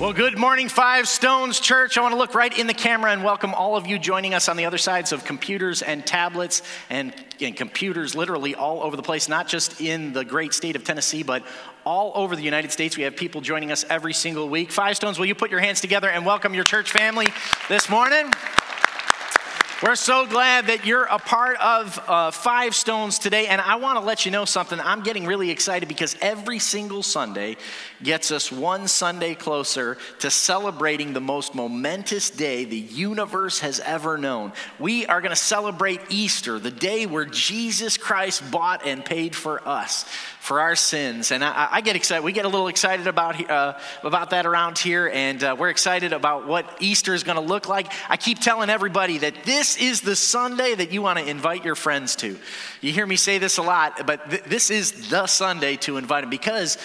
Well, good morning, Five Stones Church. I want to look right in the camera and welcome all of you joining us on the other sides of computers and tablets and, and, computers literally all over the place, not just in the great state of Tennessee, but all over the United States. We have people joining us every single week. Five Stones, will you put your hands together and welcome your church family this morning? We're so glad that you're a part of uh, Five Stones today. And I want to let you know something. I'm getting really excited because every single Sunday gets us one Sunday closer to celebrating the most momentous day the universe has ever known. We are going to celebrate Easter, the day where Jesus Christ bought and paid for us for our sins. And I, I, get excited. We get a little excited about, uh, about that around here, and uh, we're excited about what Easter is going to look like. I keep telling everybody that this is the Sunday that you want to invite your friends to. You hear me say this a lot, but th- this is the Sunday to invite them because.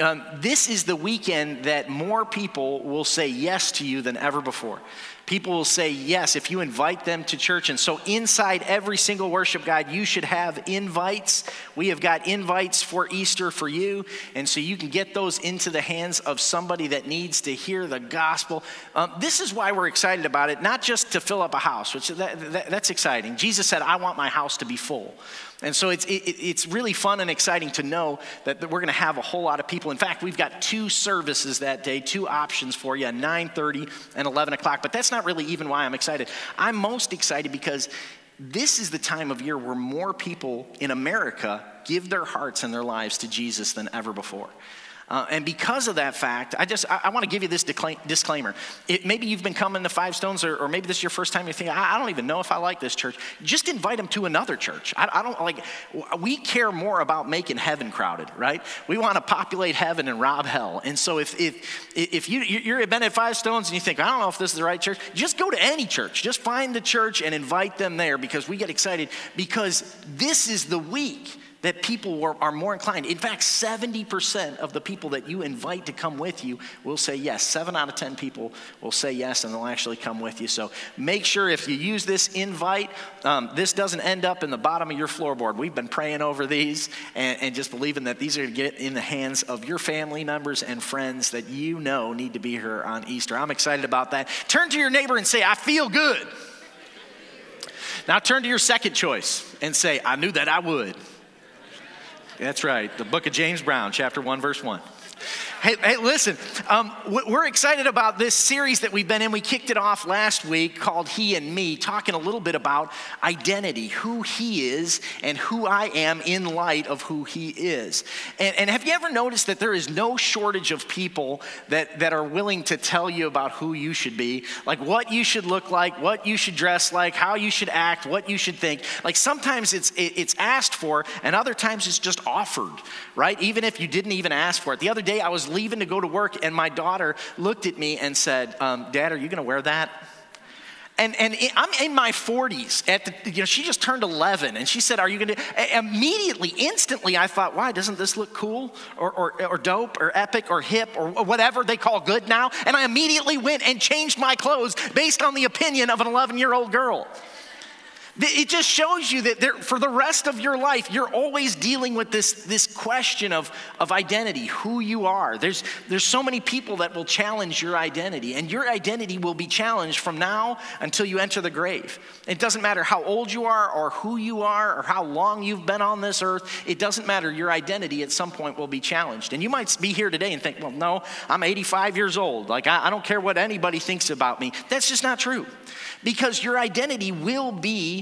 Um, this is the weekend that more people will say yes to you than ever before. People will say yes if you invite them to church. And so, inside every single worship guide, you should have invites. We have got invites for Easter for you. And so, you can get those into the hands of somebody that needs to hear the gospel. Um, this is why we're excited about it, not just to fill up a house, which that, that, that's exciting. Jesus said, I want my house to be full. And so it's, it, it's really fun and exciting to know that, that we're going to have a whole lot of people. In fact, we've got two services that day, two options for you, 9.30 and 11 o'clock. But that's not really even why I'm excited. I'm most excited because this is the time of year where more people in America give their hearts and their lives to Jesus than ever before. Uh, and because of that fact, I just I, I want to give you this disclaimer. It, maybe you've been coming to Five Stones, or, or, maybe this is your first time. You think I, I, don't even know if I like this church. Just invite them to another church. I, I, don't like. We care more about making heaven crowded, right? We want to populate heaven and rob hell. And so if if if you you're been at Five Stones and you think I don't know if this is the right church, just go to any church. Just find the church and invite them there because we get excited because this is the week that people were, are more inclined. In fact, 70% of the people that you invite to come with you will say yes. Seven out of 10 people will say yes and they'll actually come with you. So make sure if you use this invite, um, this doesn't end up in the bottom of your floorboard. We've been praying over these and, and just believing that these are to get in the hands of your family members and friends that you know need to be here on Easter. I'm excited about that. Turn to your neighbor and say, I feel good. Now turn to your second choice and say, I knew that I would. That's right. The book of James Brown, chapter 1, verse 1. Hey, hey listen, um, we're excited about this series that we've been in. We kicked it off last week called He and Me, talking a little bit about identity, who He is, and who I am in light of who He is. And, and have you ever noticed that there is no shortage of people that, that are willing to tell you about who you should be, like what you should look like, what you should dress like, how you should act, what you should think? Like sometimes it's, it's asked for, and other times it's just offered, right? Even if you didn't even ask for it. The other day I was leaving to go to work, and my daughter looked at me and said, um, Dad, are you going to wear that? And, and I'm in my 40s. At the, you know, she just turned 11, and she said, "Are you going to?" Immediately, instantly, I thought, "Why doesn't this look cool, or, or, or dope, or epic, or hip, or whatever they call good now?" And I immediately went and changed my clothes based on the opinion of an 11-year-old girl. It just shows you that there, for the rest of your life, you're always dealing with this, this question of, of identity, who you are. There's, there's so many people that will challenge your identity, and your identity will be challenged from now until you enter the grave. It doesn't matter how old you are, or who you are, or how long you've been on this earth. It doesn't matter. Your identity at some point will be challenged. And you might be here today and think, well, no, I'm 85 years old. Like, I, I don't care what anybody thinks about me. That's just not true because your identity will be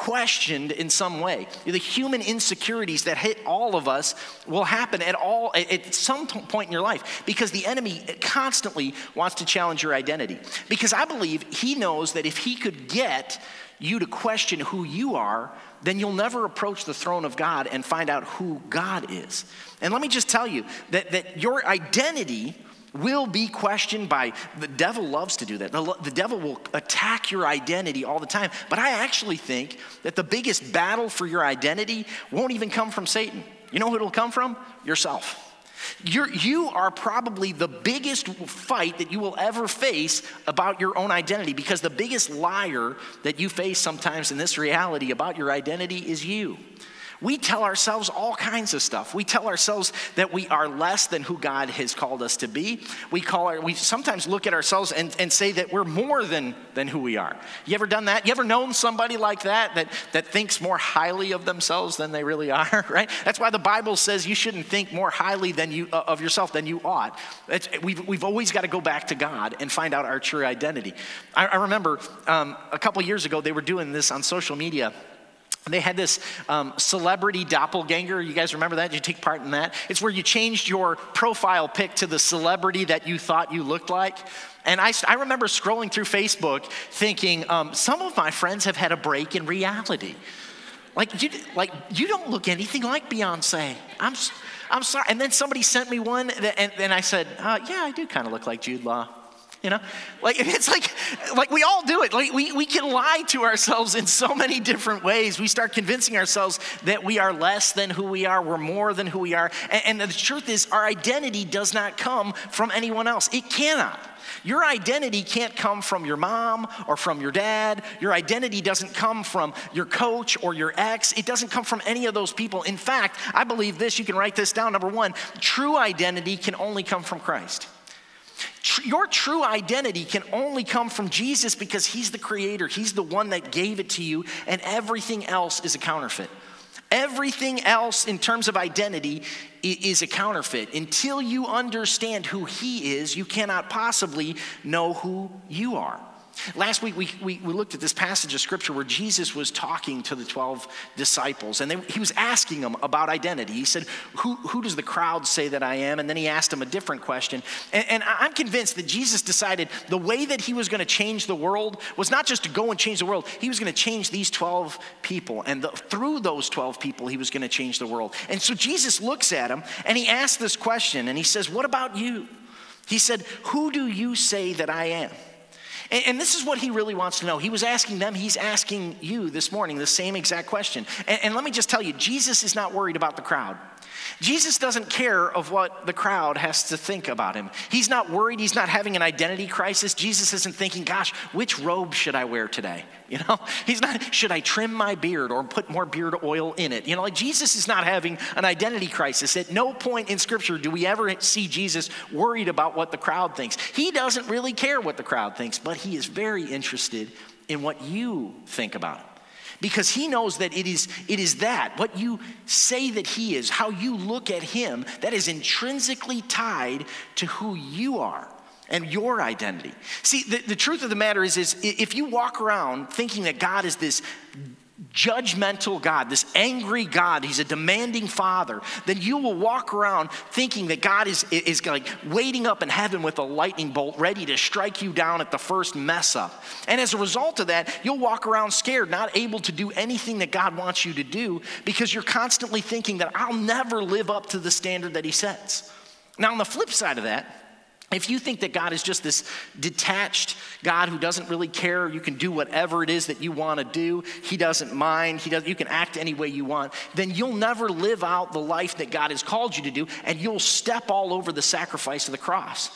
questioned in some way. The human insecurities that hit all of us will happen at all at some point in your life because the enemy constantly wants to challenge your identity. Because I believe he knows that if he could get you to question who you are, then you'll never approach the throne of God and find out who God is. And let me just tell you that, that your identity will be questioned by the devil loves to do that. The, the, devil will attack your identity all the time. But i actually think that the biggest battle for your identity won't even come from satan. You know who it'll come from? Yourself. You're, you are probably the biggest fight that you will ever face about your own identity because the biggest liar that you face sometimes in this reality about your identity is you We tell ourselves all kinds of stuff. We tell ourselves that we are less than who God has called us to be. We call our, we sometimes look at ourselves and, and say that we're more than, than who we are. You ever done that? You ever known somebody like that, that that thinks more highly of themselves than they really are, right? That's why the Bible says you shouldn't think more highly than you, uh, of yourself than you ought. It's, we've, we've always got to go back to God and find out our true identity. I, I remember um, a couple years ago, they were doing this on social media they had this um, celebrity doppelganger. You guys remember that? Did you take part in that? It's where you changed your profile pic to the celebrity that you thought you looked like. And I, I remember scrolling through Facebook thinking, um, some of my friends have had a break in reality. Like you, like, you don't look anything like Beyonce. I'm, I'm sorry. And then somebody sent me one, that, and, and I said, uh, yeah, I do kind of look like Jude Law you know like it's like like we all do it like we, we can lie to ourselves in so many different ways we start convincing ourselves that we are less than who we are we're more than who we are and, and the truth is our identity does not come from anyone else it cannot your identity can't come from your mom or from your dad. Your identity doesn't come from your coach or your ex. It doesn't come from any of those people. In fact, I believe this, you can write this down. Number one, true identity can only come from Christ. Your true identity can only come from Jesus because He's the creator, He's the one that gave it to you, and everything else is a counterfeit. Everything else in terms of identity is a counterfeit. Until you understand who He is, you cannot possibly know who you are. Last week, we, we, we, looked at this passage of scripture where Jesus was talking to the 12 disciples, and they, he was asking them about identity. He said, who, who does the crowd say that I am? And then he asked them a different question. And, and I'm convinced that Jesus decided the way that he was going to change the world was not just to go and change the world, he was going to change these 12 people. And the, through those 12 people, he was going to change the world. And so Jesus looks at them and he asks this question, and he says, What about you? He said, Who do you say that I am? And, and, this is what he really wants to know. He was asking them, he's asking you this morning the same exact question. And, and let me just tell you, Jesus is not worried about the crowd. Jesus doesn't care of what the crowd has to think about him. He's not worried. He's not having an identity crisis. Jesus isn't thinking, gosh, which robe should I wear today? You know, he's not, should I trim my beard or put more beard oil in it? You know, like Jesus is not having an identity crisis. At no point in Scripture do we ever see Jesus worried about what the crowd thinks. He doesn't really care what the crowd thinks, but he is very interested in what you think about him because he knows that it is, it is that, what you say that he is, how you look at him, that is intrinsically tied to who you are and your identity. See, the, the truth of the matter is, is if you walk around thinking that God is this judgmental God, this angry God, he's a demanding father, then you will walk around thinking that God is, is like waiting up in heaven with a lightning bolt ready to strike you down at the first mess up. And as a result of that, you'll walk around scared, not able to do anything that God wants you to do because you're constantly thinking that I'll never live up to the standard that he sets. Now, on the flip side of that, if you think that God is just this detached God who doesn't really care, you can do whatever it is that you want to do, He doesn't mind, he does, you can act any way you want, then you'll never live out the life that God has called you to do, and you'll step all over the sacrifice of the cross.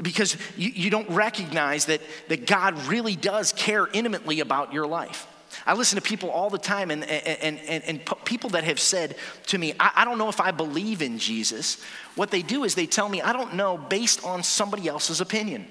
Because you, you don't recognize that, that God really does care intimately about your life. I listen to people all the time, and, and, and, and people that have said to me, I, I don't know if I believe in Jesus. What they do is they tell me, I don't know, based on somebody else's opinion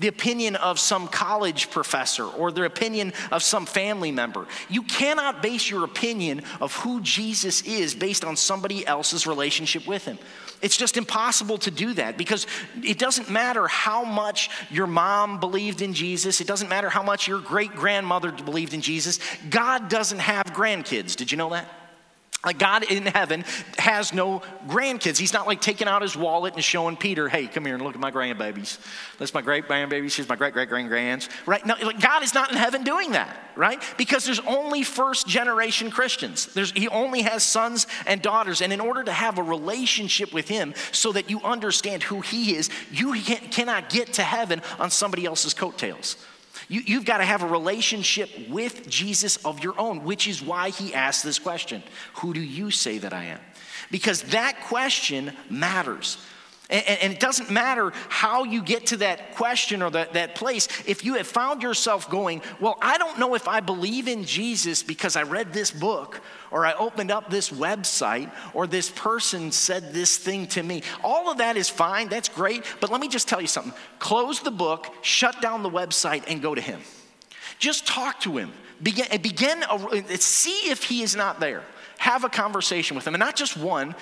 the opinion of some college professor or the opinion of some family member. You cannot base your opinion of who Jesus is based on somebody else's relationship with him. It's just impossible to do that because it doesn't matter how much your mom believed in Jesus, it doesn't matter how much your great grandmother believed in Jesus. God doesn't have grandkids. Did you know that? Like God in heaven has no grandkids. He's not like taking out his wallet and showing Peter, hey, come here and look at my grandbabies. That's my great grandbabies. Here's my great great grand grands. Right? No, like God is not in heaven doing that, right? Because there's only first generation Christians. There's, he only has sons and daughters. And in order to have a relationship with him so that you understand who he is, you cannot get to heaven on somebody else's coattails. You, have got to have a relationship with Jesus of your own, which is why he asked this question Who do you say that I am? Because that question matters. And, and, it doesn't matter how you get to that question or that, that place. If you have found yourself going, Well, I don't know if I believe in Jesus because I read this book, or I opened up this website, or this person said this thing to me. All of that is fine. That's great. But let me just tell you something close the book, shut down the website, and go to Him. Just talk to Him. Begin, begin a, see if He is not there. Have a conversation with Him. And not just one,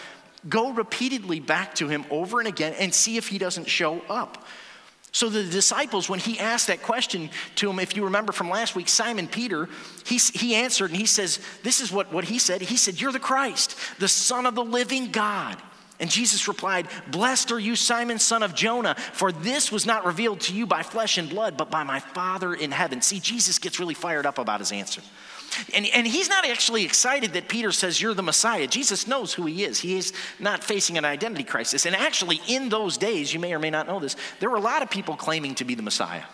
Go repeatedly back to him over and again and see if he doesn't show up. So the disciples, when he asked that question to him, if you remember from last week, Simon Peter, he, he answered and he says, This is what, what he said. He said, You're the Christ, the Son of the living God. And Jesus replied, Blessed are you, Simon, son of Jonah, for this was not revealed to you by flesh and blood, but by my Father in heaven. See, Jesus gets really fired up about his answer. And, and he's not actually excited that Peter says, You're the Messiah. Jesus knows who he is. He is not facing an identity crisis. And actually, in those days, you may or may not know this, there were a lot of people claiming to be the Messiah.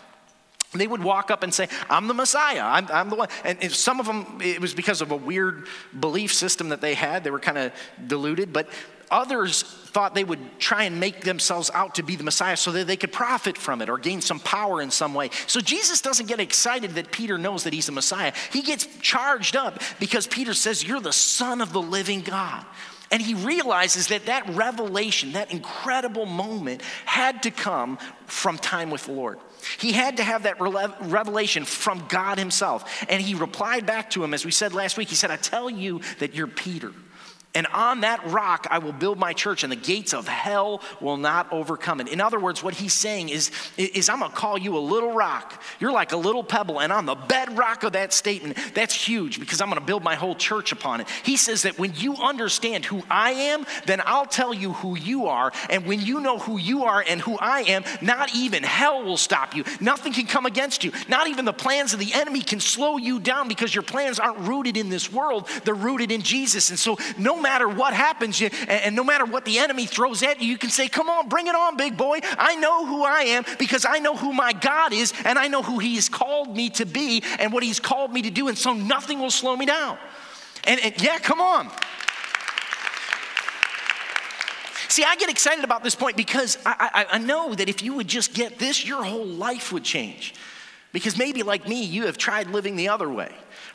They would walk up and say, I'm the Messiah. I'm, I'm the one. And, and some of them, it was because of a weird belief system that they had. They were kind of deluded. But Others thought they would try and make themselves out to be the Messiah so that they could profit from it or gain some power in some way. So Jesus doesn't get excited that Peter knows that he's the Messiah. He gets charged up because Peter says, You're the Son of the living God. And he realizes that that revelation, that incredible moment, had to come from time with the Lord. He had to have that revelation from God Himself. And he replied back to him, as we said last week, he said, I tell you that you're Peter. And on that rock I will build my church, and the gates of hell will not overcome it. In other words, what he's saying is, is I'm gonna call you a little rock. You're like a little pebble, and on the bedrock of that statement, that's huge because I'm gonna build my whole church upon it. He says that when you understand who I am, then I'll tell you who you are. And when you know who you are and who I am, not even hell will stop you. Nothing can come against you. Not even the plans of the enemy can slow you down because your plans aren't rooted in this world, they're rooted in Jesus. And so, no matter what happens, you, and, and no matter what the enemy throws at you, you can say, Come on, bring it on, big boy. I know who I am because I know who my God is, and I know who He has called me to be and what He's called me to do, and so nothing will slow me down. And, and yeah, come on. See, I get excited about this point because I, I, I, know that if you would just get this, your whole life would change. Because maybe, like me, you have tried living the other way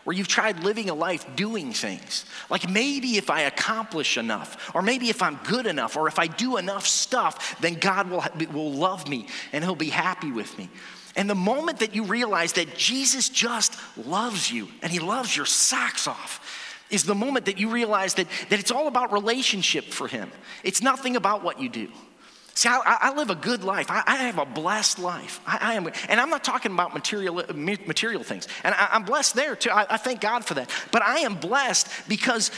where you've tried living a life doing things. Like maybe if I accomplish enough, or maybe if I'm good enough, or if I do enough stuff, then God will, will love me and He'll be happy with me. And the moment that you realize that Jesus just loves you and He loves your socks off, is the moment that you realize that, that it's all about relationship for Him. It's nothing about what you do. See, I, I, live a good life. I, I have a blessed life. I, I, am, and I'm not talking about material, uh, material things. And I, am blessed there too. I thank God for that. But I am blessed because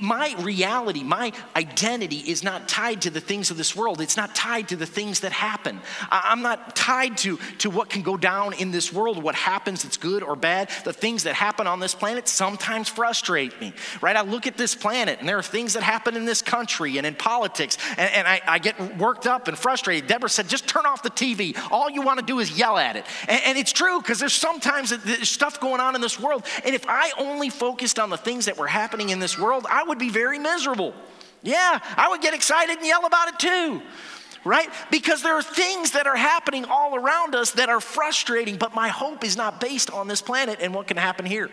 my reality, my identity is not tied to the things of this world. It's not tied to the things that happen. I'm not tied to, to what can go down in this world, what happens that's good or bad. The things that happen on this planet sometimes frustrate me, right? I look at this planet and there are things that happen in this country and in politics, and, and I, I, get worked up and frustrated. Deborah said, just turn off the TV. All you want to do is yell at it. And, and it's true because there's sometimes there's stuff going on in this world. And if I only focused on the things that were happening in this world, world, I would be very miserable. Yeah, I would get excited and yell about it too right? Because there are things that are happening all around us that are frustrating, but my hope is not based on this planet and what can happen here.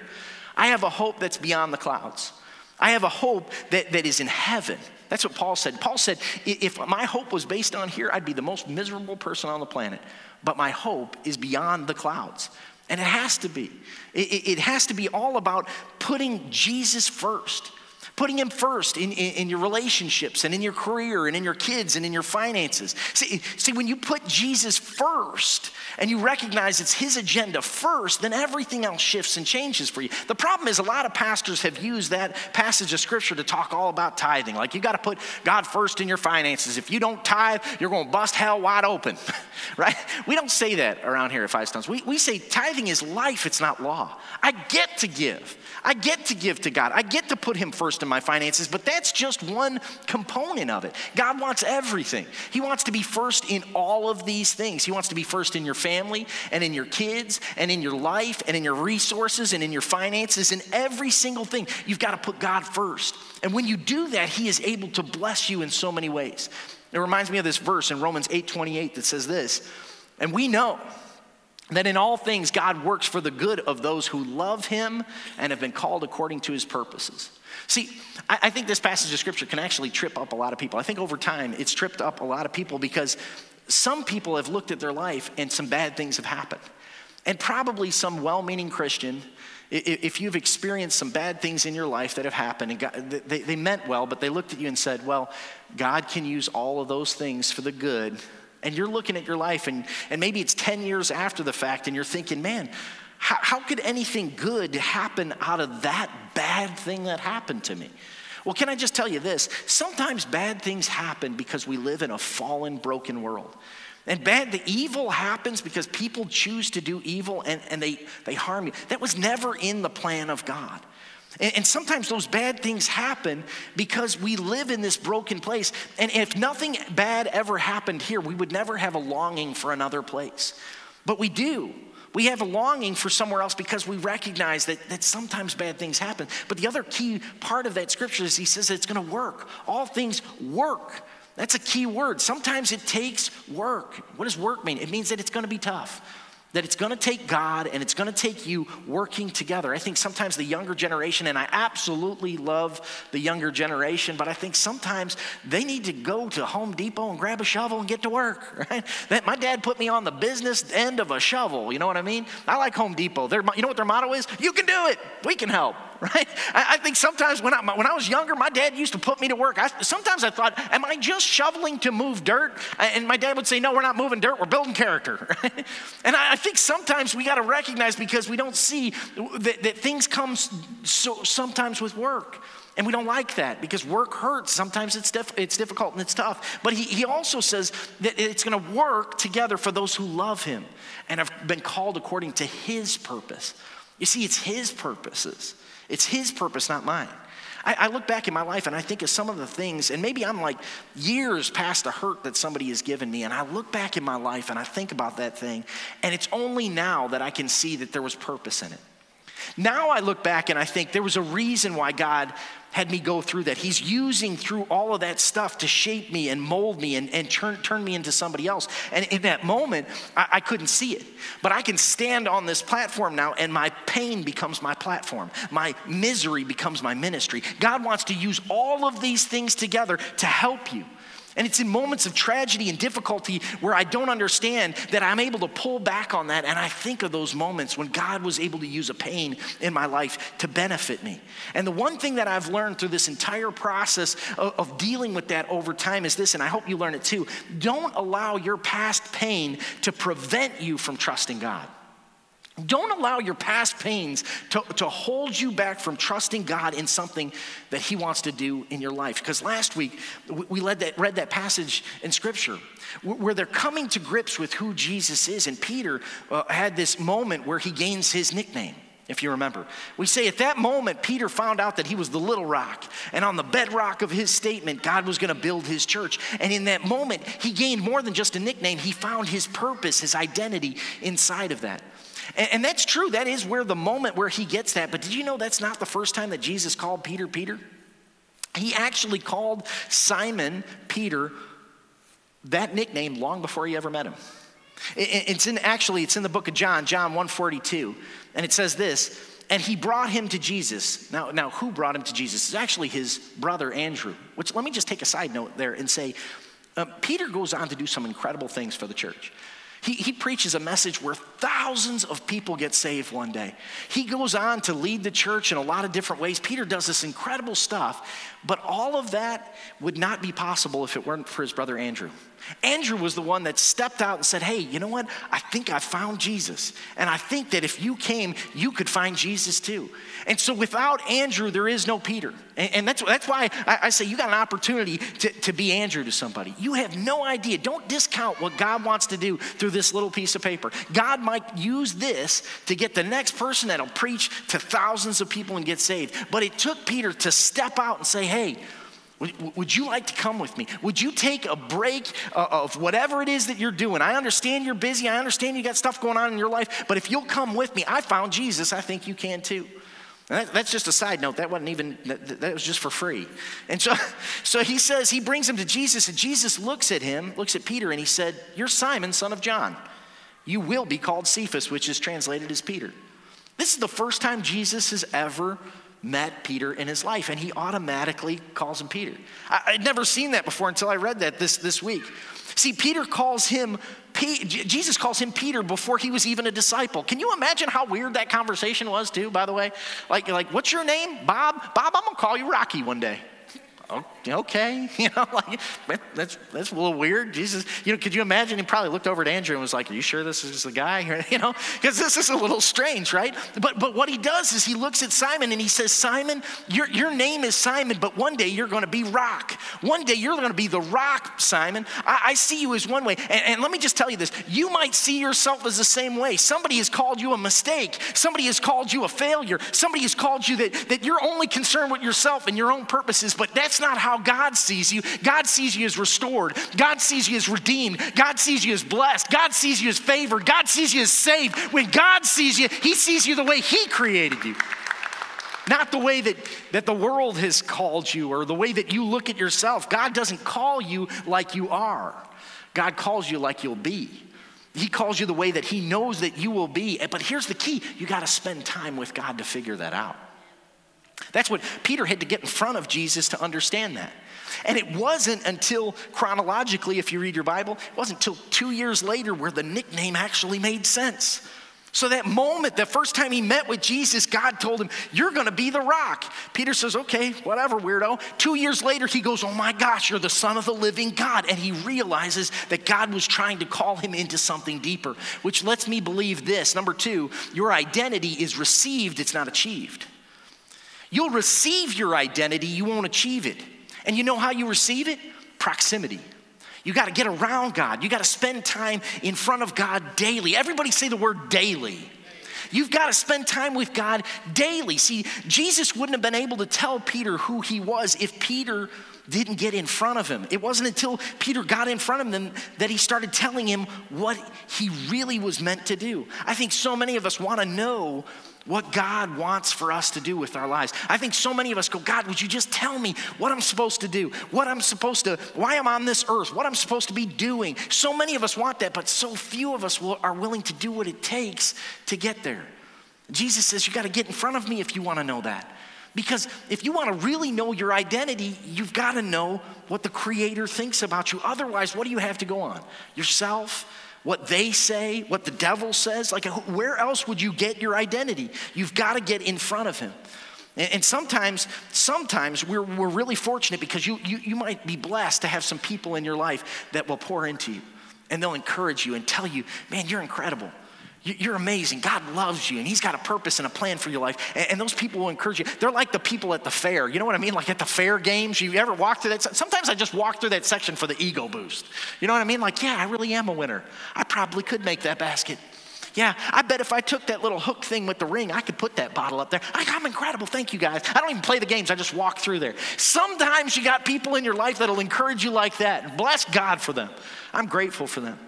I have a hope that's beyond the clouds. I have a hope that, that is in heaven. That's what Paul said. Paul said, if my hope was based on here, I'd be the most miserable person on the planet. But my hope is beyond the clouds. And it has to be. It, it has to be all about putting Jesus first putting him first in, in, in, your relationships and in your career and in your kids and in your finances. See, see, when you put Jesus first and you recognize it's his agenda first, then everything else shifts and changes for you. The problem is a lot of pastors have used that passage of scripture to talk all about tithing. Like you got to put God first in your finances. If you don't tithe, you're going to bust hell wide open, right? We don't say that around here at Five Stones. We, we say tithing is life, it's not law. I get to give. I get to give to God. I get to put him first in my finances, but that's just one component of it. God wants everything. He wants to be first in all of these things. He wants to be first in your family and in your kids and in your life and in your resources and in your finances and every single thing. You've got to put God first. And when you do that, He is able to bless you in so many ways. It reminds me of this verse in Romans 8 28 that says this, and we know that in all things God works for the good of those who love him and have been called according to his purposes. See, I, I, think this passage of scripture can actually trip up a lot of people. I think over time it's tripped up a lot of people because some people have looked at their life and some bad things have happened. And probably some well meaning Christian, if you've experienced some bad things in your life that have happened, and God, they, they meant well, but they looked at you and said, Well, God can use all of those things for the good and you're looking at your life, and, and maybe it's 10 years after the fact, and you're thinking, man, how, how could anything good happen out of that bad thing that happened to me? Well, can I just tell you this? Sometimes bad things happen because we live in a fallen, broken world. And bad, the evil happens because people choose to do evil and, and they, they harm you. That was never in the plan of God. And, and sometimes those bad things happen because we live in this broken place. And if nothing bad ever happened here, we would never have a longing for another place. But we do. We have a longing for somewhere else because we recognize that, that sometimes bad things happen. But the other key part of that scripture is he says it's going to work. All things work. That's a key word. Sometimes it takes work. What does work mean? It means that it's going to be tough that it's going to take God and it's going to take you working together. I think sometimes the younger generation, and I absolutely love the younger generation, but I think sometimes they need to go to Home Depot and grab a shovel and get to work, right? That my dad put me on the business end of a shovel, you know what I mean? I like Home Depot. Their, you know what their motto is? You can do it. We can help. Right? I, I, think sometimes when I, when I was younger, my dad used to put me to work. I, sometimes I thought, am I just shoveling to move dirt? And my dad would say, no, we're not moving dirt, we're building character. Right? And I, I, think sometimes we got to recognize because we don't see that, that things come so, sometimes with work. And we don't like that because work hurts. Sometimes it's, diff- it's difficult and it's tough. But he, he also says that it's going to work together for those who love him and have been called according to his purpose. You see, it's his purposes. It's His purpose, not mine. I, I, look back in my life and I think of some of the things, and maybe I'm like years past the hurt that somebody has given me, and I look back in my life and I think about that thing, and it's only now that I can see that there was purpose in it. Now I look back and I think there was a reason why God had me go through that. He's using through all of that stuff to shape me and mold me and, and turn, turn me into somebody else. And in that moment, I, I couldn't see it. But I can stand on this platform now, and my pain becomes my platform. My misery becomes my ministry. God wants to use all of these things together to help you. And it's in moments of tragedy and difficulty where I don't understand that I'm able to pull back on that. And I think of those moments when God was able to use a pain in my life to benefit me. And the one thing that I've learned through this entire process of, of dealing with that over time is this, and I hope you learn it too don't allow your past pain to prevent you from trusting God. Don't allow your past pains to, to hold you back from trusting God in something that He wants to do in your life. Because last week we that, read that passage in Scripture where they're coming to grips with who Jesus is. And Peter uh, had this moment where he gains his nickname if you remember. We say at that moment, Peter found out that he was the little rock. And on the bedrock of his statement, God was going to build his church. And in that moment, he gained more than just a nickname, he found his purpose, his identity inside of that. And, and that's true. That is where the moment where he gets that. But did you know that's not the first time that Jesus called Peter Peter? He actually called Simon Peter that nickname long before he ever met him. It's in actually it's in the book of John, John 142, and it says this, and he brought him to Jesus. Now, now who brought him to Jesus? It's actually his brother Andrew. Which let me just take a side note there and say, uh, Peter goes on to do some incredible things for the church. He, he preaches a message where thousands of people get saved one day. He goes on to lead the church in a lot of different ways. Peter does this incredible stuff, but all of that would not be possible if it weren't for his brother Andrew. Andrew was the one that stepped out and said, Hey, you know what? I think I found Jesus. And I think that if you came, you could find Jesus too. And so without Andrew, there is no Peter. And, and that's, that's why I, I, say you got an opportunity to, to be Andrew to somebody. You have no idea. Don't discount what God wants to do through this little piece of paper. God might use this to get the next person that'll preach to thousands of people and get saved. But it took Peter to step out and say, Hey, would you like to come with me? Would you take a break uh, of whatever it is that you're doing? I understand you're busy. I understand you got stuff going on in your life, but if you'll come with me, I found Jesus. I think you can too. That, that's just a side note. That wasn't even, that, that was just for free. And so, so he says, he brings him to Jesus, and Jesus looks at him, looks at Peter, and he said, You're Simon, son of John. You will be called Cephas, which is translated as Peter. This is the first time Jesus has ever met Peter in his life, and he automatically calls him Peter. I, would never seen that before until I read that this, this week. See, Peter calls him, Jesus calls him Peter before he was even a disciple. Can you imagine how weird that conversation was, too, by the way? Like, like what's your name? Bob? Bob, I'm gonna call you Rocky one day Oh, okay, you know, like that's that's a little weird. Jesus, you know, could you imagine? He probably looked over at Andrew and was like, "Are you sure this is the guy?" You know, because this is a little strange, right? But but what he does is he looks at Simon and he says, "Simon, your your name is Simon, but one day you're going to be Rock. One day you're going to be the Rock, Simon. I, I see you as one way, and, and let me just tell you this: you might see yourself as the same way. Somebody has called you a mistake. Somebody has called you a failure. Somebody has called you that that you're only concerned with yourself and your own purposes, but that's that's not how God sees you. God sees you as restored. God sees you as redeemed. God sees you as blessed. God sees you as favored. God sees you as saved. When God sees you, He sees you the way He created you. Not the way that, that the world has called you or the way that you look at yourself. God doesn't call you like you are, God calls you like you'll be. He calls you the way that He knows that you will be. But here's the key you got to spend time with God to figure that out. That's what Peter had to get in front of Jesus to understand that. And it wasn't until chronologically, if you read your Bible, it wasn't until two years later where the nickname actually made sense. So, that moment, the first time he met with Jesus, God told him, You're gonna be the rock. Peter says, Okay, whatever, weirdo. Two years later, he goes, Oh my gosh, you're the Son of the living God. And he realizes that God was trying to call him into something deeper, which lets me believe this. Number two, your identity is received, it's not achieved. You'll receive your identity, you won't achieve it. And you know how you receive it? Proximity. You got to get around God. You got to spend time in front of God daily. Everybody say the word daily. You've got to spend time with God daily. See, Jesus wouldn't have been able to tell Peter who he was if Peter didn't get in front of him. It wasn't until Peter got in front of him that he started telling him what he really was meant to do. I think so many of us want to know what God wants for us to do with our lives. I think so many of us go, God, would you just tell me what I'm supposed to do, what I'm supposed to, why I'm on this earth, what I'm supposed to be doing? So many of us want that, but so few of us will, are willing to do what it takes to get there. Jesus says, You got to get in front of me if you want to know that. Because if you want to really know your identity, you've got to know what the Creator thinks about you. Otherwise, what do you have to go on? Yourself? What they say, what the devil says. Like, where else would you get your identity? You've got to get in front of him. And sometimes, sometimes we're, we're really fortunate because you, you, you might be blessed to have some people in your life that will pour into you and they'll encourage you and tell you, man, you're incredible. You're amazing. God loves you, and He's got a purpose and a plan for your life. And those people will encourage you. They're like the people at the fair. You know what I mean? Like at the fair games. You ever walk through that? Sometimes I just walk through that section for the ego boost. You know what I mean? Like, yeah, I really am a winner. I probably could make that basket. Yeah, I bet if I took that little hook thing with the ring, I could put that bottle up there. I'm incredible. Thank you guys. I don't even play the games, I just walk through there. Sometimes you got people in your life that'll encourage you like that. Bless God for them. I'm grateful for them.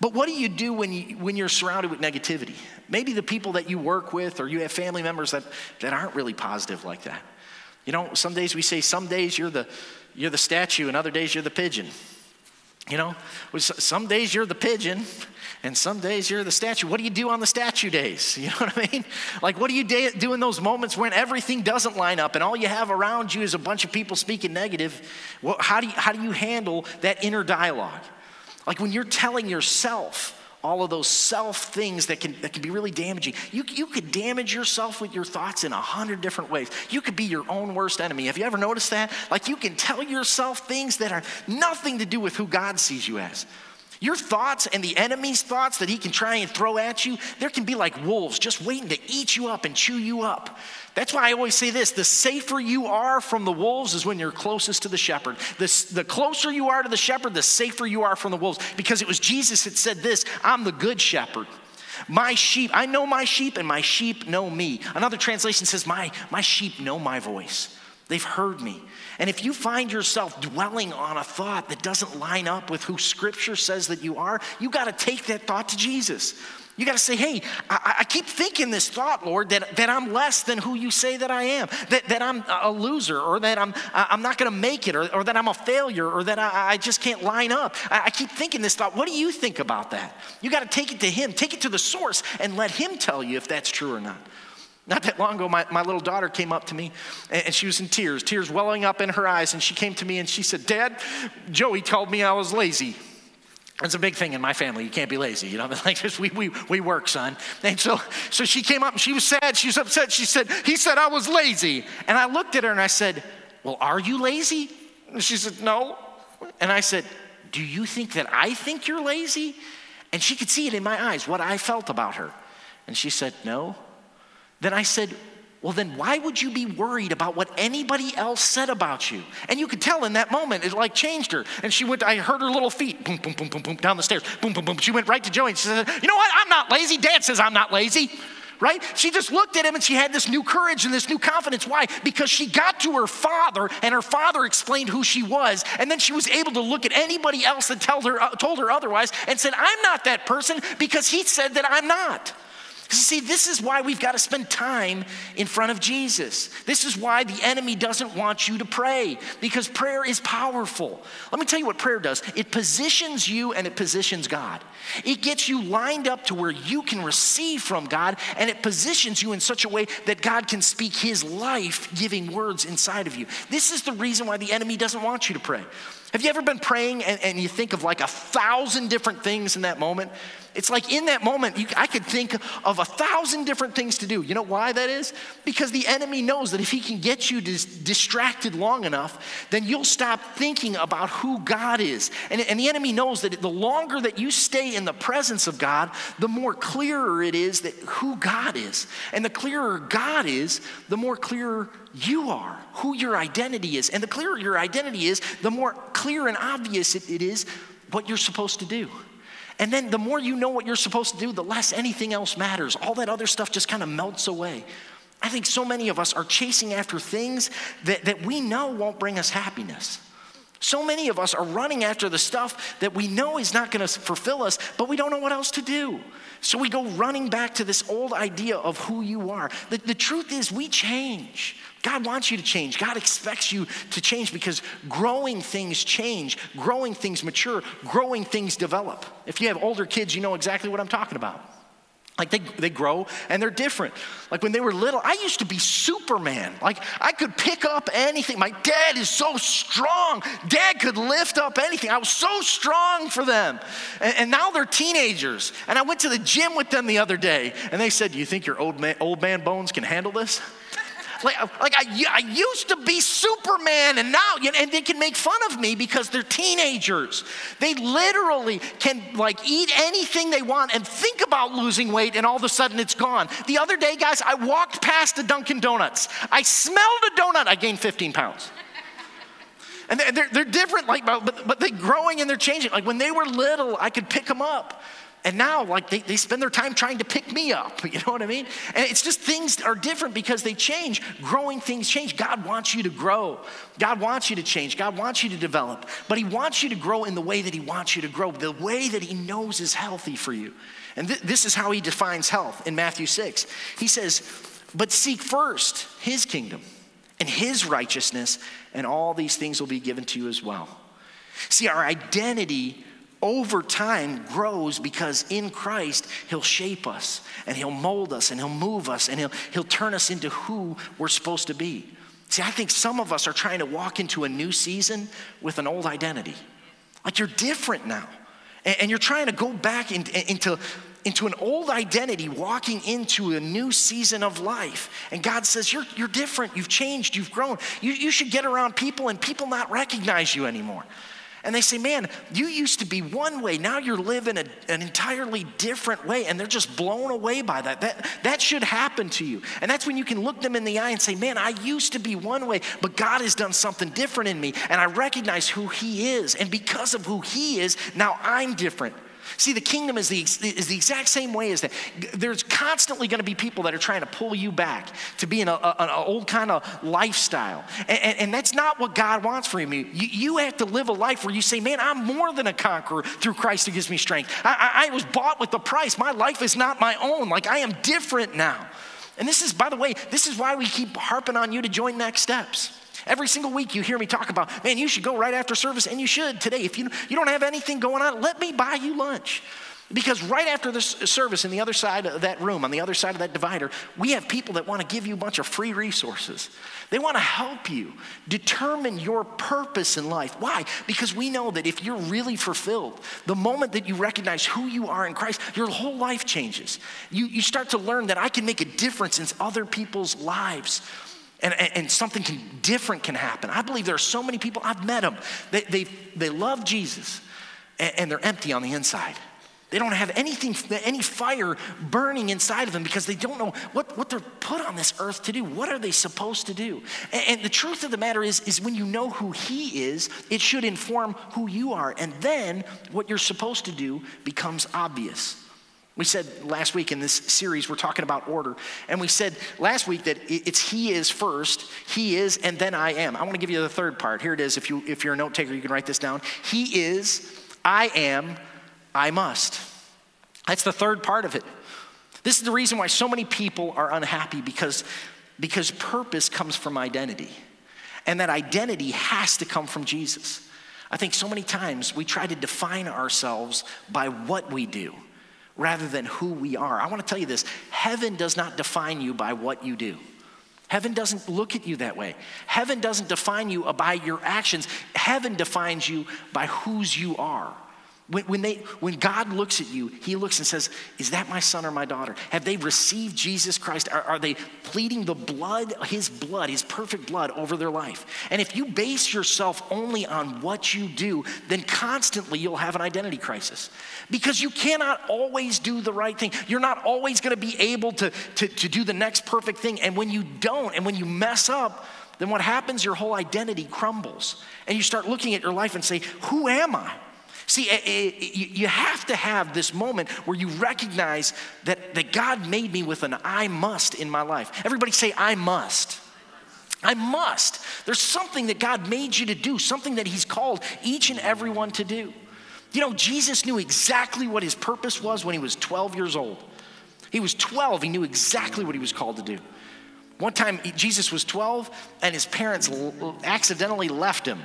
But what do you do when, you, when you're surrounded with negativity? Maybe the people that you work with or you have family members that, that aren't really positive like that. You know, some days we say, some days you're the, you're the statue and other days you're the pigeon. You know, some days you're the pigeon and some days you're the statue. What do you do on the statue days? You know what I mean? Like, what do you do in those moments when everything doesn't line up and all you have around you is a bunch of people speaking negative? Well, how, do you, how do you handle that inner dialogue? Like when you're telling yourself all of those self things that can, that can be really damaging, you, you could damage yourself with your thoughts in a hundred different ways. You could be your own worst enemy. Have you ever noticed that? Like you can tell yourself things that are nothing to do with who God sees you as. Your thoughts and the enemy's thoughts that he can try and throw at you, there can be like wolves just waiting to eat you up and chew you up. That's why I always say this the safer you are from the wolves is when you're closest to the shepherd. The, the closer you are to the shepherd, the safer you are from the wolves. Because it was Jesus that said this I'm the good shepherd. My sheep, I know my sheep, and my sheep know me. Another translation says, My, my sheep know my voice. They've heard me. And if you find yourself dwelling on a thought that doesn't line up with who Scripture says that you are, you got to take that thought to Jesus. You got to say, hey, I, I, keep thinking this thought, Lord, that, that I'm less than who you say that I am, that, that I'm a loser, or that I'm, I'm not going to make it, or, or that I'm a failure, or that I, I just can't line up. I, I keep thinking this thought. What do you think about that? You got to take it to Him, take it to the source, and let Him tell you if that's true or not. Not that long ago, my, my little daughter came up to me and, and she was in tears, tears welling up in her eyes. And she came to me and she said, Dad, Joey told me I was lazy. It's a big thing in my family. You can't be lazy. You know, like just, we, we, we work, son. And so, so she came up and she was sad. She was upset. She said, He said I was lazy. And I looked at her and I said, Well, are you lazy? And she said, No. And I said, Do you think that I think you're lazy? And she could see it in my eyes, what I felt about her. And she said, No. Then I said, well, then why would you be worried about what anybody else said about you? And you could tell in that moment, it like changed her. And she went, I heard her little feet, boom, boom, boom, boom, boom, down the stairs, boom, boom, boom. She went right to Joey and she said, You know what? I'm not lazy. Dad says I'm not lazy. Right? She just looked at him and she had this new courage and this new confidence. Why? Because she got to her father and her father explained who she was. And then she was able to look at anybody else that told her, uh, told her otherwise and said, I'm not that person because he said that I'm not. See, this is why we've got to spend time in front of Jesus. This is why the enemy doesn't want you to pray, because prayer is powerful. Let me tell you what prayer does it positions you and it positions God. It gets you lined up to where you can receive from God, and it positions you in such a way that God can speak his life giving words inside of you. This is the reason why the enemy doesn't want you to pray. Have you ever been praying and, and, you think of like a thousand different things in that moment? It's like in that moment, you, I could think of a thousand different things to do. You know why that is? Because the enemy knows that if he can get you dis- distracted long enough, then you'll stop thinking about who God is. And, and the enemy knows that the longer that you stay in the presence of God, the more clearer it is that who God is. And the clearer God is, the more clearer you are, who your identity is. And the clearer your identity is, the more clear and obvious it, it is what you're supposed to do. And then the more you know what you're supposed to do, the less anything else matters. All that other stuff just kind of melts away. I think so many of us are chasing after things that, that we know won't bring us happiness. So many of us are running after the stuff that we know is not going to fulfill us, but we don't know what else to do. So we go running back to this old idea of who you are. The, the truth is, we change. God wants you to change. God expects you to change because growing things change, growing things mature, growing things develop. If you have older kids, you know exactly what I'm talking about. Like they, they grow and they're different. Like when they were little, I used to be Superman. Like I could pick up anything. My dad is so strong. Dad could lift up anything. I was so strong for them. And, and now they're teenagers. And I went to the gym with them the other day and they said, Do you think your old man, old man bones can handle this? Like, like I, I used to be Superman, and now, and they can make fun of me because they're teenagers. They literally can like eat anything they want and think about losing weight, and all of a sudden it's gone. The other day, guys, I walked past a Dunkin' Donuts. I smelled a donut. I gained 15 pounds. And they're, they're different, like, but, but they're growing and they're changing. Like when they were little, I could pick them up. And now, like, they, they spend their time trying to pick me up. You know what I mean? And it's just things are different because they change. Growing things change. God wants you to grow. God wants you to change. God wants you to develop. But He wants you to grow in the way that He wants you to grow, the way that He knows is healthy for you. And th- this is how He defines health in Matthew 6. He says, But seek first His kingdom and His righteousness, and all these things will be given to you as well. See, our identity over time grows because in Christ, He'll shape us and He'll mold us and He'll move us and He'll, he'll turn us into who we're supposed to be. See, I think some of us are trying to walk into a new season with an old identity. Like you're different now. And, and you're trying to go back in, into, into an old identity, walking into a new season of life. And God says, You're, you're different. You've changed. You've grown. You, you should get around people and people not recognize you anymore. And they say, Man, you used to be one way. Now you're living a, an entirely different way. And they're just blown away by that. that. That should happen to you. And that's when you can look them in the eye and say, Man, I used to be one way, but God has done something different in me. And I recognize who He is. And because of who He is, now I'm different. See, the kingdom is the, is the exact same way as that. There's constantly going to be people that are trying to pull you back to be in an old kind of lifestyle. And, and, and, that's not what God wants for you. you. You have to live a life where you say, man, I'm more than a conqueror through Christ who gives me strength. I, I, I was bought with the price. My life is not my own. Like, I am different now. And this is, by the way, this is why we keep harping on you to join Next Steps. Every single week you hear me talk about, man, you should go right after service, and you should today. If you, you don't have anything going on, let me buy you lunch. Because right after this service, in the other side of that room, on the other side of that divider, we have people that want to give you a bunch of free resources. They want to help you determine your purpose in life. Why? Because we know that if you're really fulfilled, the moment that you recognize who you are in Christ, your whole life changes. You, you start to learn that I can make a difference in other people's lives and, and, and, something can, different can happen. I believe there are so many people, I've met them, they, they, they love Jesus and, and they're empty on the inside. They don't have anything, any fire burning inside of them because they don't know what, what they're put on this earth to do. What are they supposed to do? And, and the truth of the matter is, is when you know who He is, it should inform who you are. And then what you're supposed to do becomes obvious. We said last week in this series, we're talking about order. And we said last week that it's He is first, He is, and then I am. I want to give you the third part. Here it is. If, you, if you're a note taker, you can write this down. He is, I am, I must. That's the third part of it. This is the reason why so many people are unhappy because, because purpose comes from identity. And that identity has to come from Jesus. I think so many times we try to define ourselves by what we do rather than who we are. I want to tell you this heaven does not define you by what you do. Heaven doesn't look at you that way. Heaven doesn't define you by your actions. Heaven defines you by whose you are. When, when, they, when God looks at you, He looks and says, Is that my son or my daughter? Have they received Jesus Christ? Are, are they pleading the blood, His blood, His perfect blood over their life? And if you base yourself only on what you do, then constantly you'll have an identity crisis because you cannot always do the right thing. You're not always going to be able to, to, to do the next perfect thing. And when you don't, and when you mess up, then what happens? Your whole identity crumbles. And you start looking at your life and say, Who am I? See, eh, eh, you have to have this moment where you recognize that, that God made me with an I must in my life. Everybody say, I must. I must. There's something that God made you to do, something that He's called each and every one to do. You know, Jesus knew exactly what His purpose was when He was 12 years old. He was 12, He knew exactly what He was called to do. One time, Jesus was 12, and his parents accidentally left him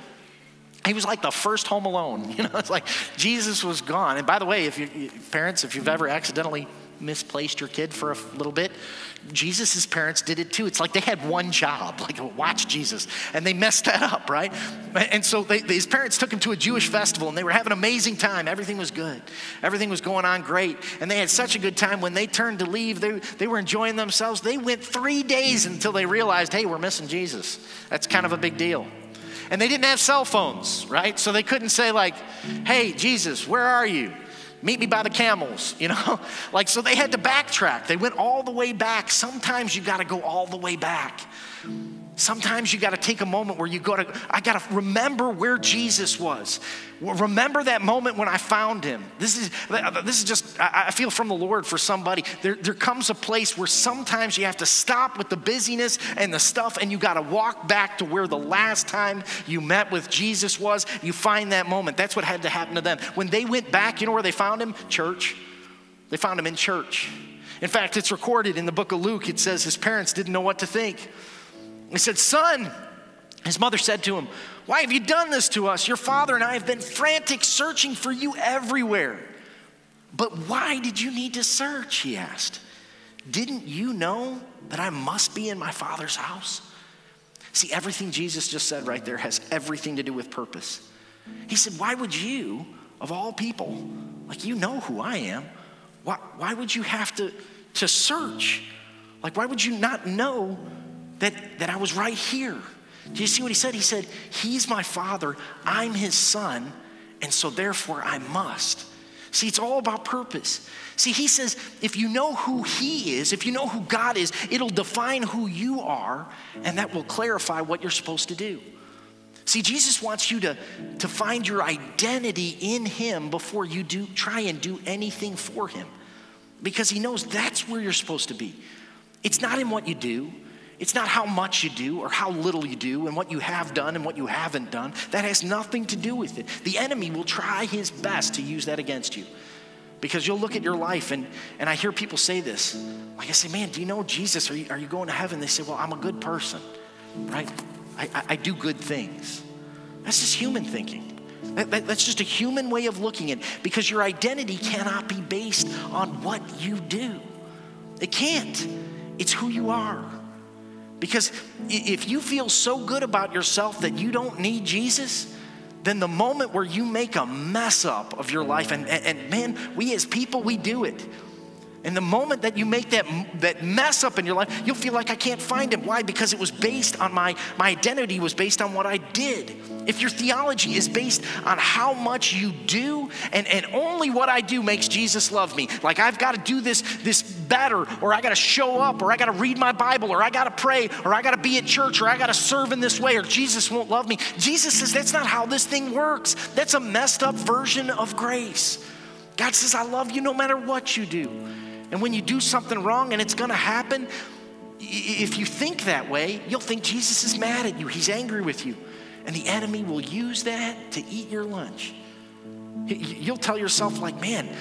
he was like the first home alone. You know, it's like Jesus was gone. And by the way, if you parents, if you've ever accidentally misplaced your kid for a little bit, Jesus' parents did it too. It's like they had one job, like watch Jesus, and they messed that up, right? And so they, his parents took him to a Jewish festival, and they were having an amazing time. Everything was good, everything was going on great, and they had such a good time. When they turned to leave, they, they were enjoying themselves. They went three days until they realized, hey, we're missing Jesus. That's kind of a big deal. And they didn't have cell phones, right? So they couldn't say, like, hey, Jesus, where are you? Meet me by the camels, you know? like, so they had to backtrack. They went all the way back. Sometimes you got to go all the way back. Sometimes you got to take a moment where you go to, I got to remember where Jesus was. Remember that moment when I found him. This is, this is just, I feel from the Lord for somebody. There, there comes a place where sometimes you have to stop with the busyness and the stuff and you got to walk back to where the last time you met with Jesus was. You find that moment. That's what had to happen to them. When they went back, you know where they found him? Church. They found him in church. In fact, it's recorded in the book of Luke. It says his parents didn't know what to think. He said, Son, his mother said to him, Why have you done this to us? Your father and I have been frantic searching for you everywhere. But why did you need to search? He asked. Didn't you know that I must be in my father's house? See, everything Jesus just said right there has everything to do with purpose. He said, Why would you, of all people, like you know who I am, why, why would you have to, to search? Like, why would you not know that, that I was right here. Do you see what he said? He said, He's my father, I'm his son, and so therefore I must. See, it's all about purpose. See, he says, if you know who he is, if you know who God is, it'll define who you are, and that will clarify what you're supposed to do. See, Jesus wants you to, to find your identity in Him before you do try and do anything for Him. Because He knows that's where you're supposed to be. It's not in what you do, it's not how much you do or how little you do and what you have done and what you haven't done. That has nothing to do with it. The enemy will try his best to use that against you. Because you'll look at your life and, and I hear people say this. Like I say, man, do you know Jesus? Are you, are you going to heaven? They say, well, I'm a good person, right? I, I, I do good things. That's just human thinking. That, that, that's just a human way of looking at it because your identity cannot be based on what you do. It can't. It's who you are. Because if you feel so good about yourself that you don't need Jesus, then the moment where you make a mess up of your life, and, and, and man, we as people, we do it. And the moment that you make that, that mess up in your life, you'll feel like I can't find him. Why? Because it was based on my, my identity was based on what I did. If your theology is based on how much you do and, and only what I do makes Jesus love me, like I've got to do this, this better, or I got to show up, or I got to read my Bible, or I got to pray, or I got to be at church, or I got to serve in this way, or Jesus won't love me. Jesus says that's not how this thing works. That's a messed up version of grace. God says, I love you no matter what you do. And when you do something wrong and it's gonna happen, if you think that way, you'll think Jesus is mad at you, he's angry with you. And the enemy will use that to eat your lunch. You'll tell yourself, like, man,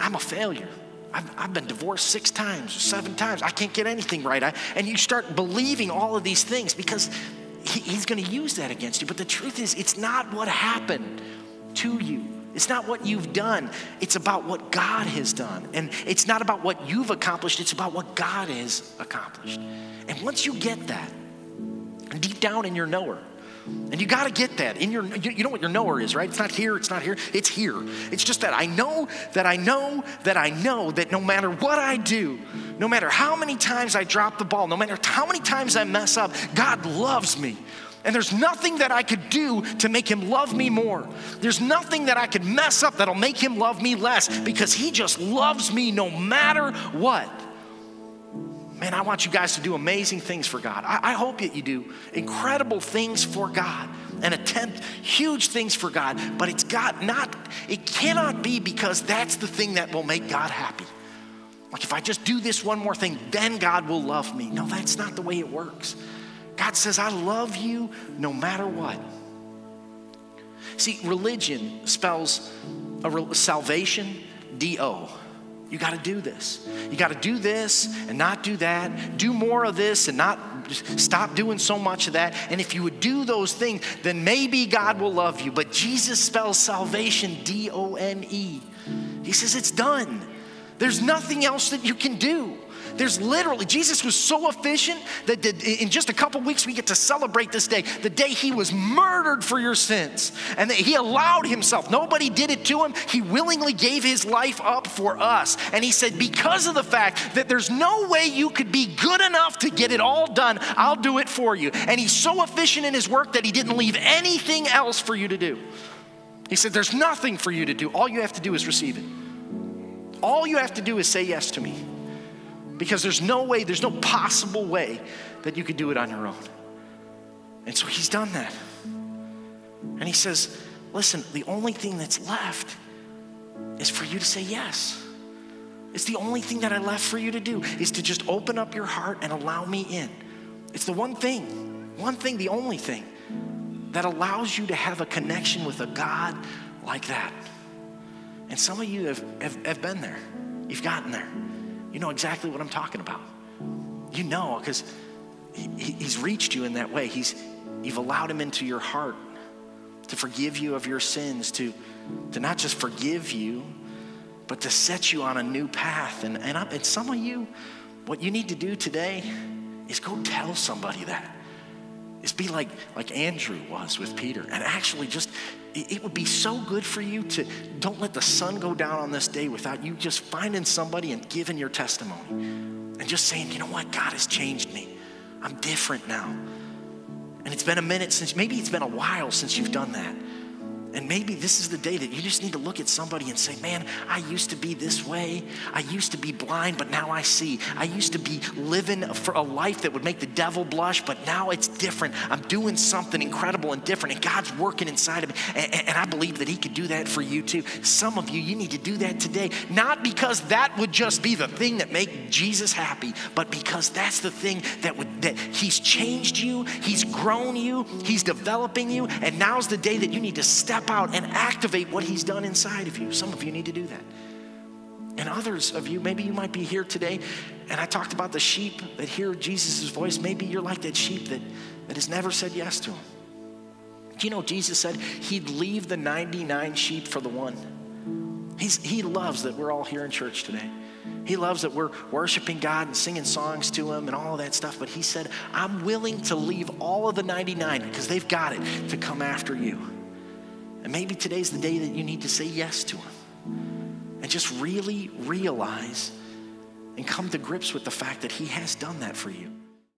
I'm a failure. I've, I've been divorced six times, seven times. I can't get anything right. I, and you start believing all of these things because he, he's going to use that against you. But the truth is, it's not what happened to you. It's not what you've done, it's about what God has done. And it's not about what you've accomplished, it's about what God has accomplished. And once you get that, deep down in your knower, and you got to get that in your, you know what your knower is, right? It's not here, it's not here, it's here. It's just that I know that I know that I know that no matter what I do, no matter how many times I drop the ball, no matter how many times I mess up, God loves me. And there's nothing that I could do to make him love me more. There's nothing that I could mess up that'll make him love me less because he just loves me no matter what. Man, I want you guys to do amazing things for God. I, I hope that you do incredible things for God and attempt huge things for God, but it's God not, it cannot be because that's the thing that will make God happy. Like if I just do this one more thing, then God will love me. No, that's not the way it works. God says, I love you no matter what. See, religion spells a salvation, D O. You got to do this. You got to do this and not do that. Do more of this and not stop doing so much of that. And if you would do those things, then maybe God will love you. But Jesus spells salvation D O N E. He says it's done. There's nothing else that you can do. There's literally, Jesus was so efficient that in just a couple weeks we get to celebrate this day, the day he was murdered for your sins. And that he allowed himself, nobody did it to him. He willingly gave his life up for us. And he said, Because of the fact that there's no way you could be good enough to get it all done, I'll do it for you. And he's so efficient in his work that he didn't leave anything else for you to do. He said, There's nothing for you to do. All you have to do is receive it. All you have to do is say yes to me because there's no way, there's no possible way that you could do it on your own. And so he's done that. And he says, listen, the only thing that's left is for you to say yes. It's the only thing that I left for you to do is to just open up your heart and allow me in. It's the one thing, one thing, the only thing that allows you to have a connection with a God like that. And some of you have, have, have been there. You've gotten there. You know exactly what I'm talking about. You know, because he, he's reached you in that way. He's, you've allowed him into your heart to forgive you of your sins, to, to not just forgive you, but to set you on a new path. And, and, and some of you, what you need to do today is go tell somebody that is be like like Andrew was with Peter and actually just it would be so good for you to don't let the sun go down on this day without you just finding somebody and giving your testimony and just saying, you know what, God has changed me. I'm different now. And it's been a minute since, maybe it's been a while since you've done that. And maybe this is the day that you just need to look at somebody and say, Man, I used to be this way. I used to be blind, but now I see. I used to be living for a life that would make the devil blush, but now it's different. I'm doing something incredible and different, and God's working inside of me. And, and I believe that He could do that for you too. Some of you, you need to do that today. Not because that would just be the thing that make Jesus happy, but because that's the thing that would that He's changed you, He's grown you, He's developing you, and now's the day that you need to step step out and activate what He's done inside of you. Some of you need to do that. And others of you, maybe you might be here today, and I talked about the sheep that hear Jesus' voice. Maybe you're like that sheep that, that has never said yes to Him. Do you know Jesus said He'd leave the 99 sheep for the one? He's, he loves that we're all here in church today. He loves that we're worshiping God and singing songs to Him and all of that stuff. But He said, I'm willing to leave all of the 99 because they've got it to come after you. And maybe today's the day that you need to say yes to Him and just really realize and come to grips with the fact that He has done that for you.